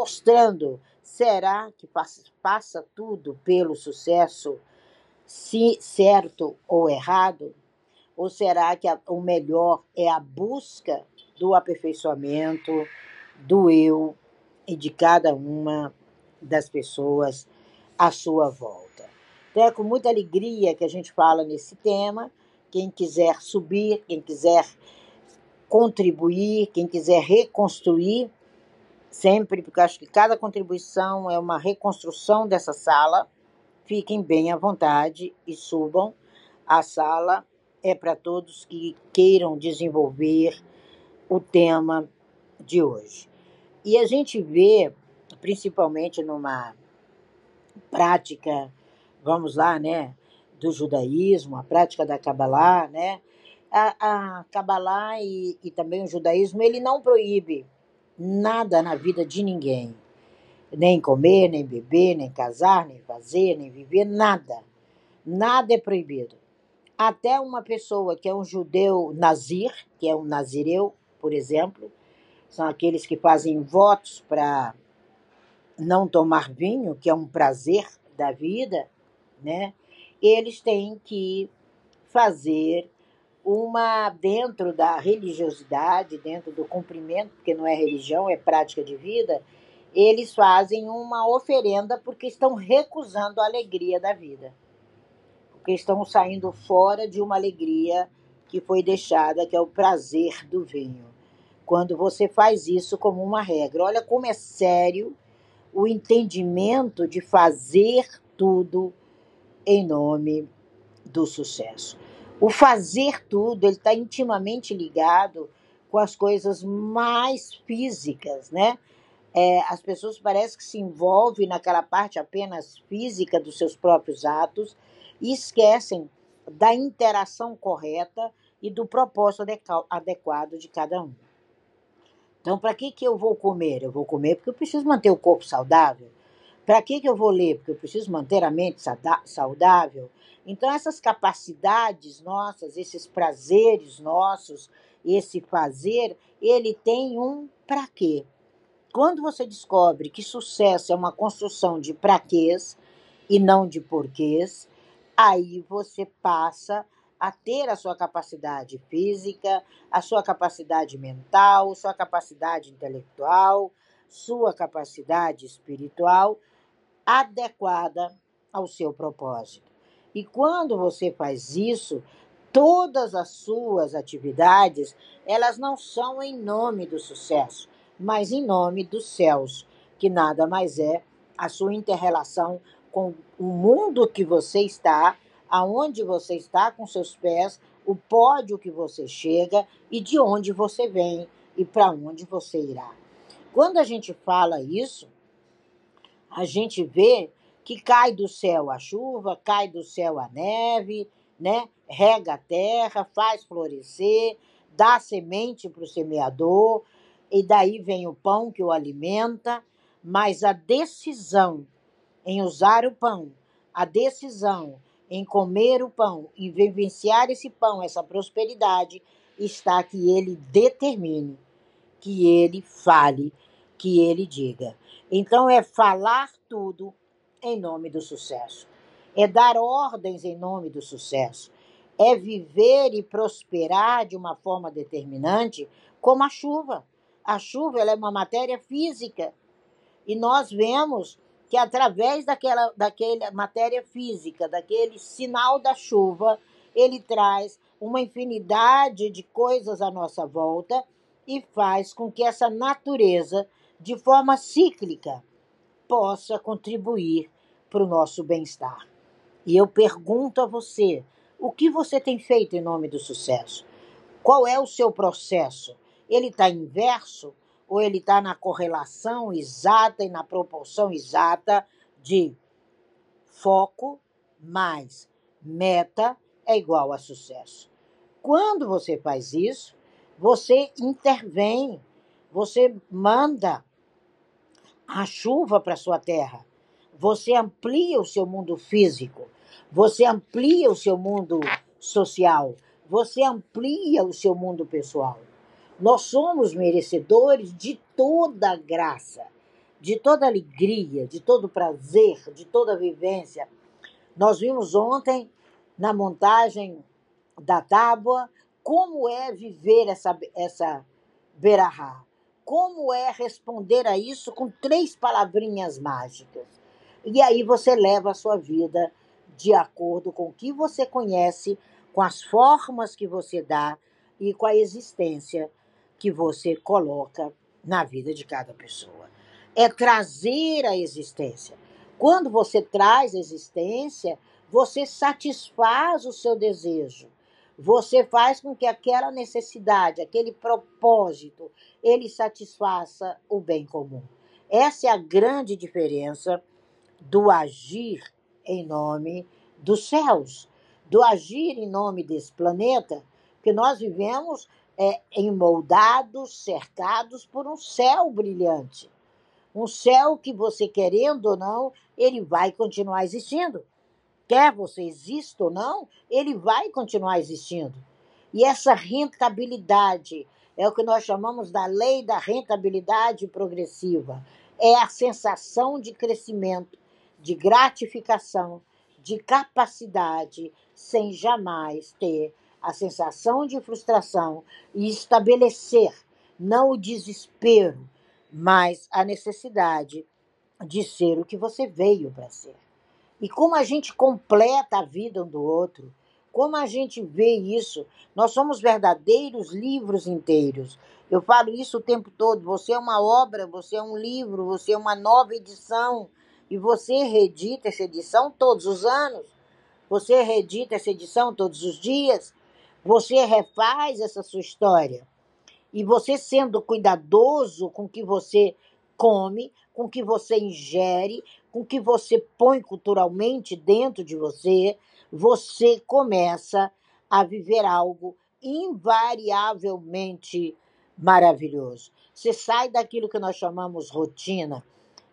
mostrando, será que passa, tudo pelo sucesso, se certo ou errado? Ou será que a- o melhor é a busca do aperfeiçoamento do eu e de cada uma das pessoas à sua volta? Então é com muita alegria que a gente fala nesse tema. Quem quiser subir, quem quiser contribuir, quem quiser reconstruir, sempre, porque acho que cada contribuição é uma reconstrução dessa sala. Fiquem bem à vontade e subam. A sala é para todos que queiram desenvolver o tema de hoje. E a gente vê, principalmente numa prática, vamos lá, né, do judaísmo, a prática da Kabbalah, né? A, a Kabbalah e, e também o judaísmo, ele não proíbe nada na vida de ninguém. Nem comer, nem beber, nem casar, nem fazer, nem viver, nada. Nada é proibido. Até uma pessoa que é um judeu nazir, que é um nazireu, por exemplo, são aqueles que fazem votos para não tomar vinho, que é um prazer da vida, né? Eles têm que fazer uma dentro da religiosidade, dentro do cumprimento, porque não é religião, é prática de vida, eles fazem uma oferenda porque estão recusando a alegria da vida. Porque estão saindo fora de uma alegria que foi deixada, que é o prazer do vinho. Quando você faz isso como uma regra. Olha como é sério o entendimento de fazer tudo em nome do sucesso. O fazer tudo, ele está intimamente ligado com as coisas mais físicas, né? É, as pessoas parecem que se envolvem naquela parte apenas física dos seus próprios atos e esquecem da interação correta e do propósito adequa- adequado de cada um. Então, para que, que eu vou comer? Eu vou comer porque eu preciso manter o corpo saudável. Para que, que eu vou ler? Porque eu preciso manter a mente saudável. Então, essas capacidades nossas, esses prazeres nossos, esse fazer, ele tem um para quê? Quando você descobre que sucesso é uma construção de praquês e não de porquês, aí você passa a ter a sua capacidade física, a sua capacidade mental, sua capacidade intelectual, sua capacidade espiritual adequada ao seu propósito. E quando você faz isso, todas as suas atividades, elas não são em nome do sucesso, mas em nome dos céus, que nada mais é a sua interrelação com o mundo que você está, aonde você está com seus pés, o pódio que você chega e de onde você vem e para onde você irá. Quando a gente fala isso, a gente vê que cai do céu a chuva, cai do céu a neve, né? Rega a terra, faz florescer, dá semente para o semeador, e daí vem o pão que o alimenta, mas a decisão em usar o pão, a decisão em comer o pão e vivenciar esse pão, essa prosperidade, está que ele determine, que ele fale, que ele diga. Então é falar tudo em nome do sucesso. É dar ordens em nome do sucesso. É viver e prosperar de uma forma determinante, como a chuva. A chuva é uma matéria física. E nós vemos que através daquela, daquela matéria física, daquele sinal da chuva, ele traz uma infinidade de coisas à nossa volta e faz com que essa natureza, de forma cíclica, possa contribuir para o nosso bem-estar. E eu pergunto a você: o que você tem feito em nome do sucesso? Qual é o seu processo? Ele está inverso ou ele está na correlação exata e na proporção exata de foco mais meta é igual a sucesso? Quando você faz isso, você intervém, você manda a chuva para sua terra, você amplia o seu mundo físico, você amplia o seu mundo social, você amplia o seu mundo pessoal. Nós somos merecedores de toda a graça, de toda alegria, de todo prazer, de toda vivência. Nós vimos ontem, na montagem da tábua, como é viver essa, essa berahá. Como é responder a isso com três palavrinhas mágicas. E aí você leva a sua vida de acordo com o que você conhece, com as formas que você dá e com a existência que você coloca na vida de cada pessoa. É trazer a existência. Quando você traz a existência, você satisfaz o seu desejo. Você faz com que aquela necessidade, aquele propósito, ele satisfaça o bem comum. Essa é a grande diferença do agir em nome dos céus, do agir em nome desse planeta, que nós vivemos é, emoldados, cercados por um céu brilhante. Um céu que você querendo ou não, ele vai continuar existindo. Quer você exista ou não, ele vai continuar existindo. E essa rentabilidade é o que nós chamamos da lei da rentabilidade progressiva. É a sensação de crescimento, de gratificação, de capacidade, sem jamais ter a sensação de frustração e estabelecer não o desespero, mas a necessidade de ser o que você veio para ser. E como a gente completa a vida um do outro, como a gente vê isso, nós somos verdadeiros livros inteiros. Eu falo isso o tempo todo. Você é uma obra, você é um livro, você é uma nova edição. E você reedita essa edição todos os anos. Você reedita essa edição todos os dias. Você refaz essa sua história. E você sendo cuidadoso com o que você come, com o que você ingere, com o que você põe culturalmente dentro de você, você começa a viver algo invariavelmente maravilhoso. Você sai daquilo que nós chamamos rotina,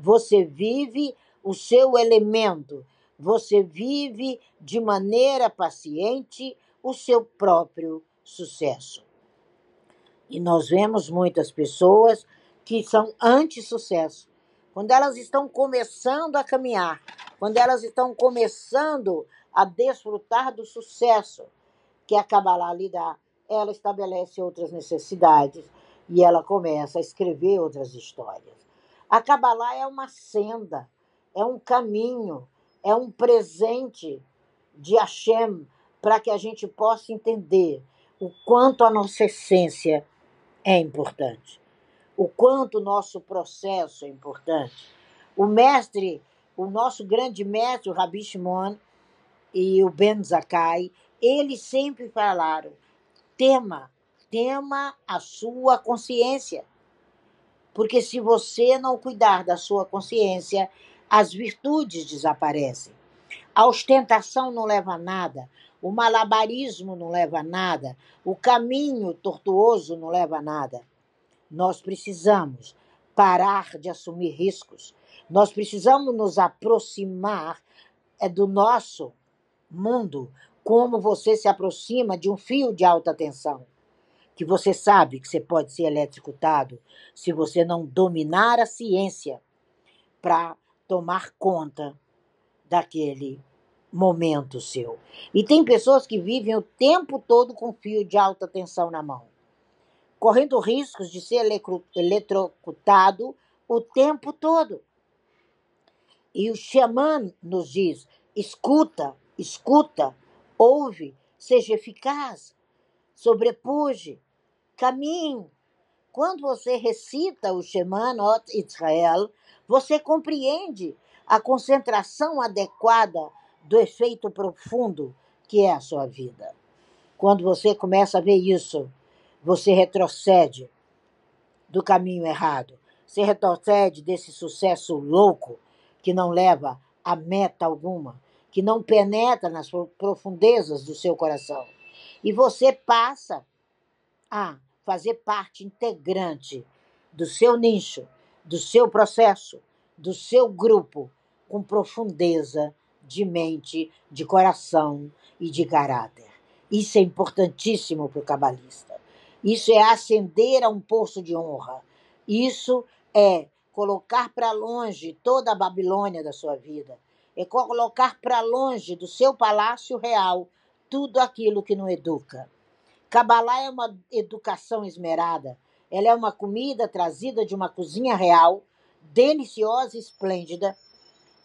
você vive o seu elemento, você vive de maneira paciente o seu próprio sucesso. E nós vemos muitas pessoas que são anti-sucesso. Quando elas estão começando a caminhar, quando elas estão começando a desfrutar do sucesso que a Kabbalah lhe dá, ela estabelece outras necessidades e ela começa a escrever outras histórias. A Kabbalah é uma senda, é um caminho, é um presente de Hashem para que a gente possa entender o quanto a nossa essência é importante, o quanto o nosso processo é importante. O mestre, o nosso grande mestre, o Rabi Shimon e o Ben Zakai, eles sempre falaram: tema, tema a sua consciência. Porque se você não cuidar da sua consciência, as virtudes desaparecem. A ostentação não leva a nada, o malabarismo não leva a nada, o caminho tortuoso não leva a nada. Nós precisamos parar de assumir riscos. Nós precisamos nos aproximar é, do nosso mundo como você se aproxima de um fio de alta tensão. Que você sabe que você pode ser eletrocutado se você não dominar a ciência para tomar conta daquele momento seu. E tem pessoas que vivem o tempo todo com fio de alta tensão na mão, correndo riscos de ser eletrocutado o tempo todo. E o xamã nos diz: escuta, escuta, ouve, seja eficaz, sobrepuje, caminhe. Quando você recita o Shema Not Israel, você compreende a concentração adequada do efeito profundo que é a sua vida. Quando você começa a ver isso, você retrocede do caminho errado. Você retrocede desse sucesso louco que não leva a meta alguma, que não penetra nas profundezas do seu coração. E você passa a fazer parte integrante do seu nicho, do seu processo, do seu grupo, com profundeza de mente, de coração e de caráter. Isso é importantíssimo para o cabalista. Isso é ascender a um poço de honra. Isso é colocar para longe toda a Babilônia da sua vida, é colocar para longe do seu palácio real tudo aquilo que não educa. Cabalá é uma educação esmerada. Ela é uma comida trazida de uma cozinha real, deliciosa e esplêndida,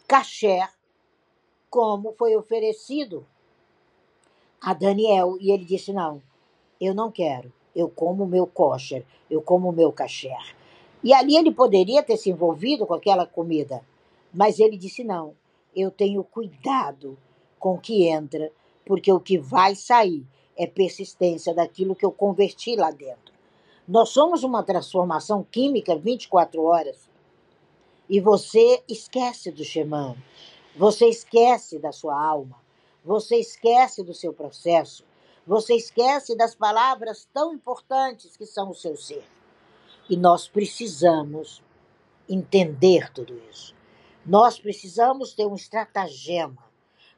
kasher, como foi oferecido a Daniel. E ele disse: Não, eu não quero. Eu como o meu kosher, eu como o meu kasher. E ali ele poderia ter se envolvido com aquela comida, mas ele disse: Não, eu tenho cuidado com o que entra, porque o que vai sair é persistência daquilo que eu converti lá dentro. Nós somos uma transformação química 24 horas. E você esquece do Shemã, você esquece da sua alma, você esquece do seu processo, você esquece das palavras tão importantes que são o seu ser. E nós precisamos entender tudo isso. Nós precisamos ter um estratagema.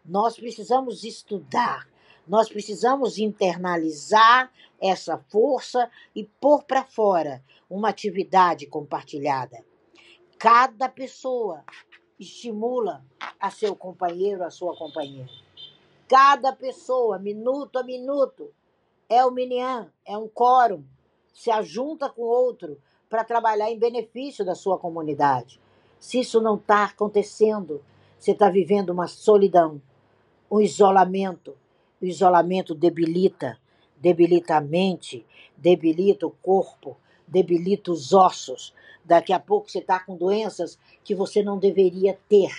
Nós precisamos estudar. Nós precisamos internalizar essa força e pôr para fora uma atividade compartilhada. Cada pessoa estimula a seu companheiro, a sua companheira. Cada pessoa, minuto a minuto, é o minian, é um quórum, se ajunta com outro para trabalhar em benefício da sua comunidade. Se isso não está acontecendo, você está vivendo uma solidão, um isolamento. O isolamento debilita, debilita a mente, debilita o corpo, debilita os ossos. Daqui a pouco você está com doenças que você não deveria ter.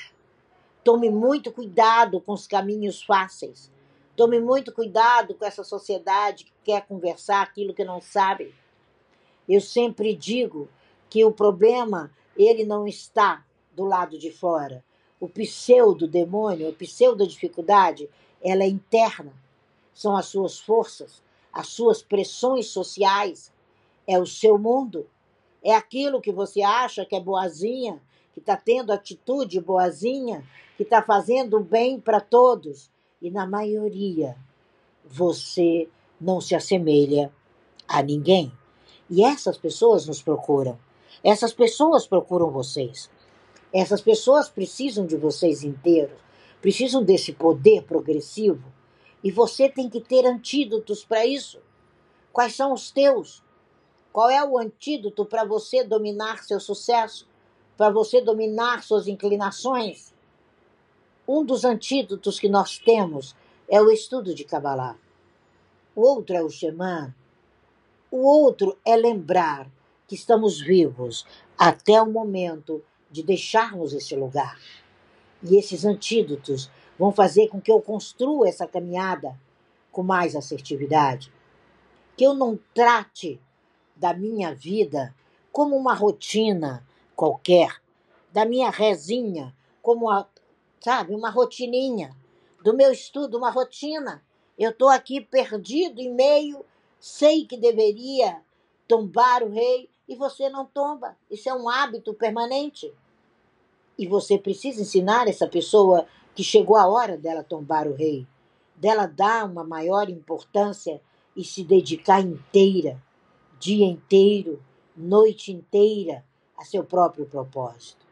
Tome muito cuidado com os caminhos fáceis. Tome muito cuidado com essa sociedade que quer conversar aquilo que não sabe. Eu sempre digo que o problema ele não está do lado de fora. O pseudo demônio, a pseudo dificuldade, ela é interna. São as suas forças, as suas pressões sociais, é o seu mundo. É aquilo que você acha que é boazinha, que está tendo atitude boazinha, que está fazendo bem para todos. E na maioria, você não se assemelha a ninguém. E essas pessoas nos procuram. Essas pessoas procuram vocês. Essas pessoas precisam de vocês inteiros, precisam desse poder progressivo. E você tem que ter antídotos para isso. Quais são os teus? Qual é o antídoto para você dominar seu sucesso? Para você dominar suas inclinações? Um dos antídotos que nós temos é o estudo de Kabbalah. O outro é o Shema. O outro é lembrar que estamos vivos até o momento de deixarmos esse lugar. E esses antídotos vão fazer com que eu construa essa caminhada com mais assertividade. Que eu não trate da minha vida como uma rotina qualquer, da minha rezinha como, uma, sabe, uma rotininha, do meu estudo, uma rotina. Eu estou aqui perdido em meio, sei que deveria tombar o rei, e você não tomba. Isso é um hábito permanente. E você precisa ensinar essa pessoa que chegou a hora dela tombar o rei, dela dar uma maior importância e se dedicar inteira, dia inteiro, noite inteira, a seu próprio propósito.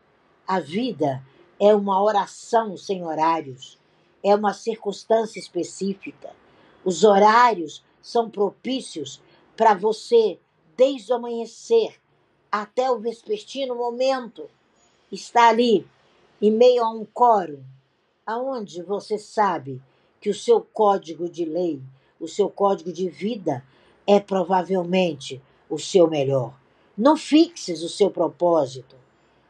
A vida é uma oração sem horários, é uma circunstância específica. Os horários são propícios para você desde o amanhecer até o vespertino momento, está ali, em meio a um coro, aonde você sabe que o seu código de lei, o seu código de vida é provavelmente o seu melhor. Não fixes o seu propósito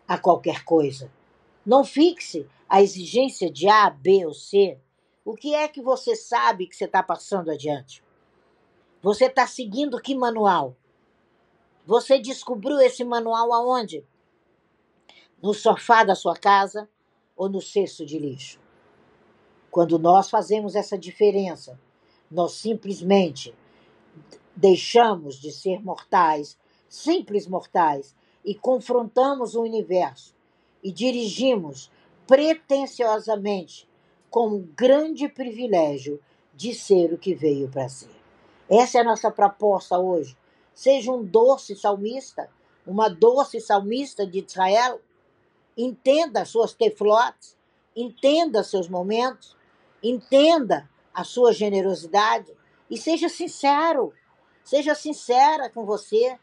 a qualquer coisa. Não fixe a exigência de A, B ou C. O que é que você sabe que você está passando adiante? Você está seguindo que manual? Você descobriu esse manual aonde? No sofá da sua casa ou no cesto de lixo? Quando nós fazemos essa diferença, nós simplesmente deixamos de ser mortais, simples mortais, e confrontamos o universo e dirigimos pretensiosamente com o grande privilégio de ser o que veio para ser. Essa é a nossa proposta hoje Seja um doce salmista, uma doce salmista de Israel. Entenda suas teflotes, entenda seus momentos, entenda a sua generosidade e seja sincero. Seja sincera com você.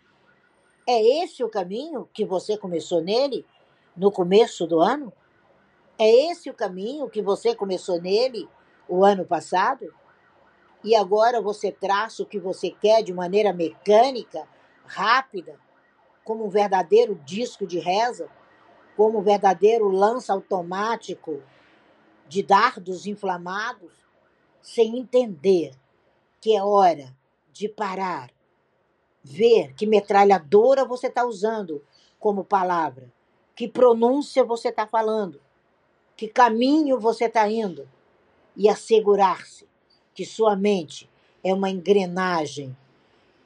É esse o caminho que você começou nele no começo do ano? É esse o caminho que você começou nele o ano passado? E agora você traça o que você quer de maneira mecânica, rápida, como um verdadeiro disco de reza, como verdadeiro lança automático de dardos inflamados, sem entender que é hora de parar, ver que metralhadora você está usando como palavra, que pronúncia você está falando, que caminho você está indo, e assegurar-se que sua mente é uma engrenagem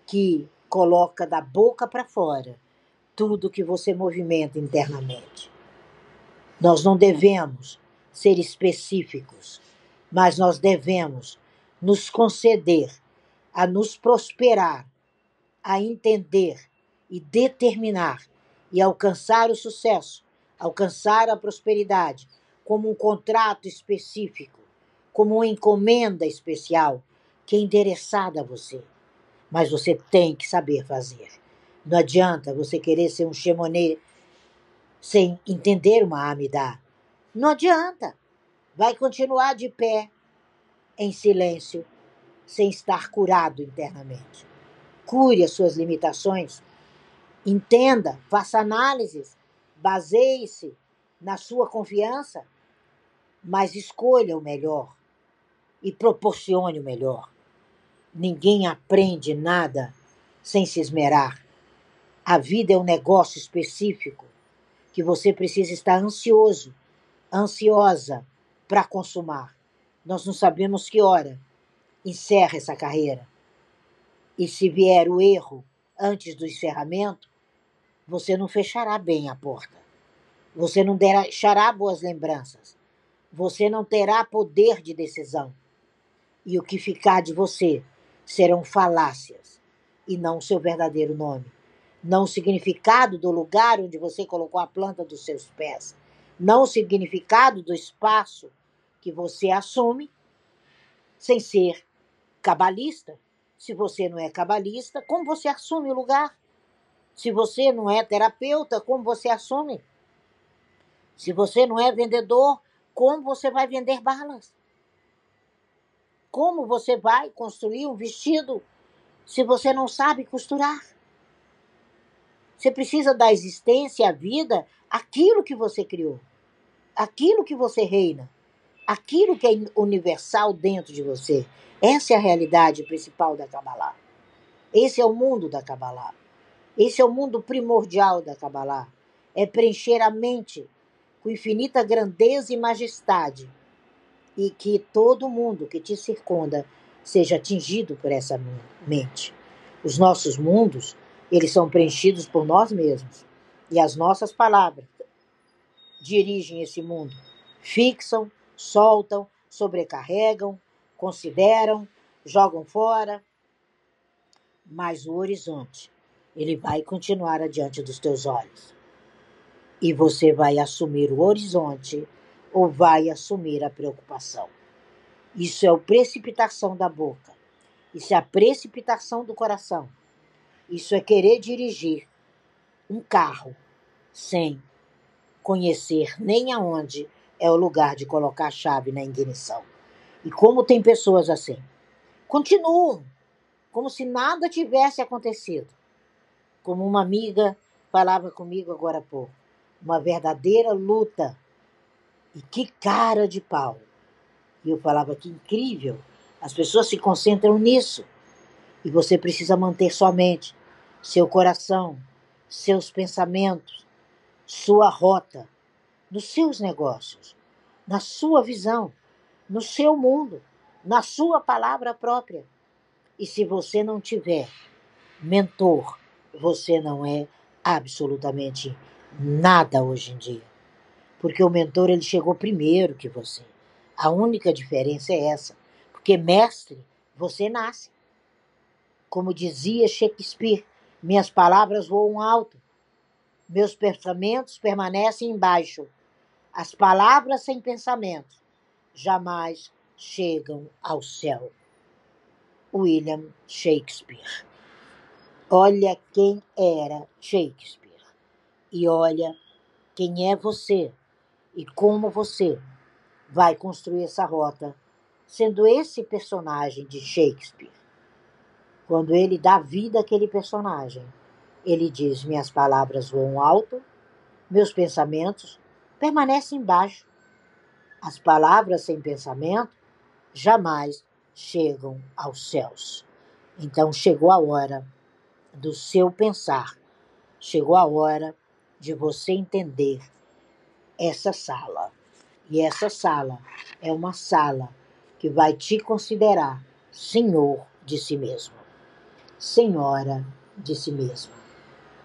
que coloca da boca para fora tudo que você movimenta internamente. Nós não devemos ser específicos, mas nós devemos nos conceder a nos prosperar, a entender e determinar e alcançar o sucesso, alcançar a prosperidade como um contrato específico, como uma encomenda especial que é endereçada a você. Mas você tem que saber fazer. Não adianta você querer ser um chemonet sem entender uma amidá. Não adianta. Vai continuar de pé, em silêncio, sem estar curado internamente. Cure as suas limitações. Entenda, faça análises, baseie-se na sua confiança, mas escolha o melhor e proporcione o melhor. Ninguém aprende nada sem se esmerar. A vida é um negócio específico que você precisa estar ansioso, ansiosa para consumar. Nós não sabemos que hora encerra essa carreira. E se vier o erro antes do encerramento, você não fechará bem a porta. Você não deixará boas lembranças. Você não terá poder de decisão. E o que ficar de você serão falácias e não seu verdadeiro nome não o significado do lugar onde você colocou a planta dos seus pés, não o significado do espaço que você assume, sem ser cabalista. Se você não é cabalista, como você assume o lugar? Se você não é terapeuta, como você assume? Se você não é vendedor, como você vai vender balas? Como você vai construir um vestido se você não sabe costurar? Você precisa dar existência à vida aquilo que você criou, aquilo que você reina, aquilo que é universal dentro de você. Essa é a realidade principal da Kabbalah. Esse é o mundo da Kabbalah. Esse é o mundo primordial da Kabbalah. É preencher a mente com infinita grandeza e majestade e que todo mundo que te circunda seja atingido por essa mente. Os nossos mundos eles são preenchidos por nós mesmos. E as nossas palavras dirigem esse mundo. Fixam, soltam, sobrecarregam, consideram, jogam fora. Mas o horizonte, ele vai continuar adiante dos teus olhos. E você vai assumir o horizonte ou vai assumir a preocupação. Isso é a precipitação da boca. Isso é a precipitação do coração. Isso é querer dirigir um carro sem conhecer nem aonde é o lugar de colocar a chave na ignição. E como tem pessoas assim, continuam como se nada tivesse acontecido. Como uma amiga falava comigo agora há pouco, uma verdadeira luta. E que cara de pau. E eu falava que incrível. As pessoas se concentram nisso. E você precisa manter sua mente seu coração, seus pensamentos, sua rota, nos seus negócios, na sua visão, no seu mundo, na sua palavra própria. E se você não tiver mentor, você não é absolutamente nada hoje em dia. Porque o mentor ele chegou primeiro que você. A única diferença é essa. Porque mestre, você nasce. Como dizia Shakespeare, minhas palavras voam alto, Meus pensamentos permanecem embaixo. As palavras sem pensamento jamais chegam ao céu. William Shakespeare. Olha quem era Shakespeare. E olha quem é você e como você vai construir essa rota, sendo esse personagem de Shakespeare. Quando ele dá vida àquele personagem, ele diz: Minhas palavras voam alto, meus pensamentos permanecem embaixo. As palavras sem pensamento jamais chegam aos céus. Então chegou a hora do seu pensar, chegou a hora de você entender essa sala. E essa sala é uma sala que vai te considerar senhor de si mesmo, senhora de si mesmo.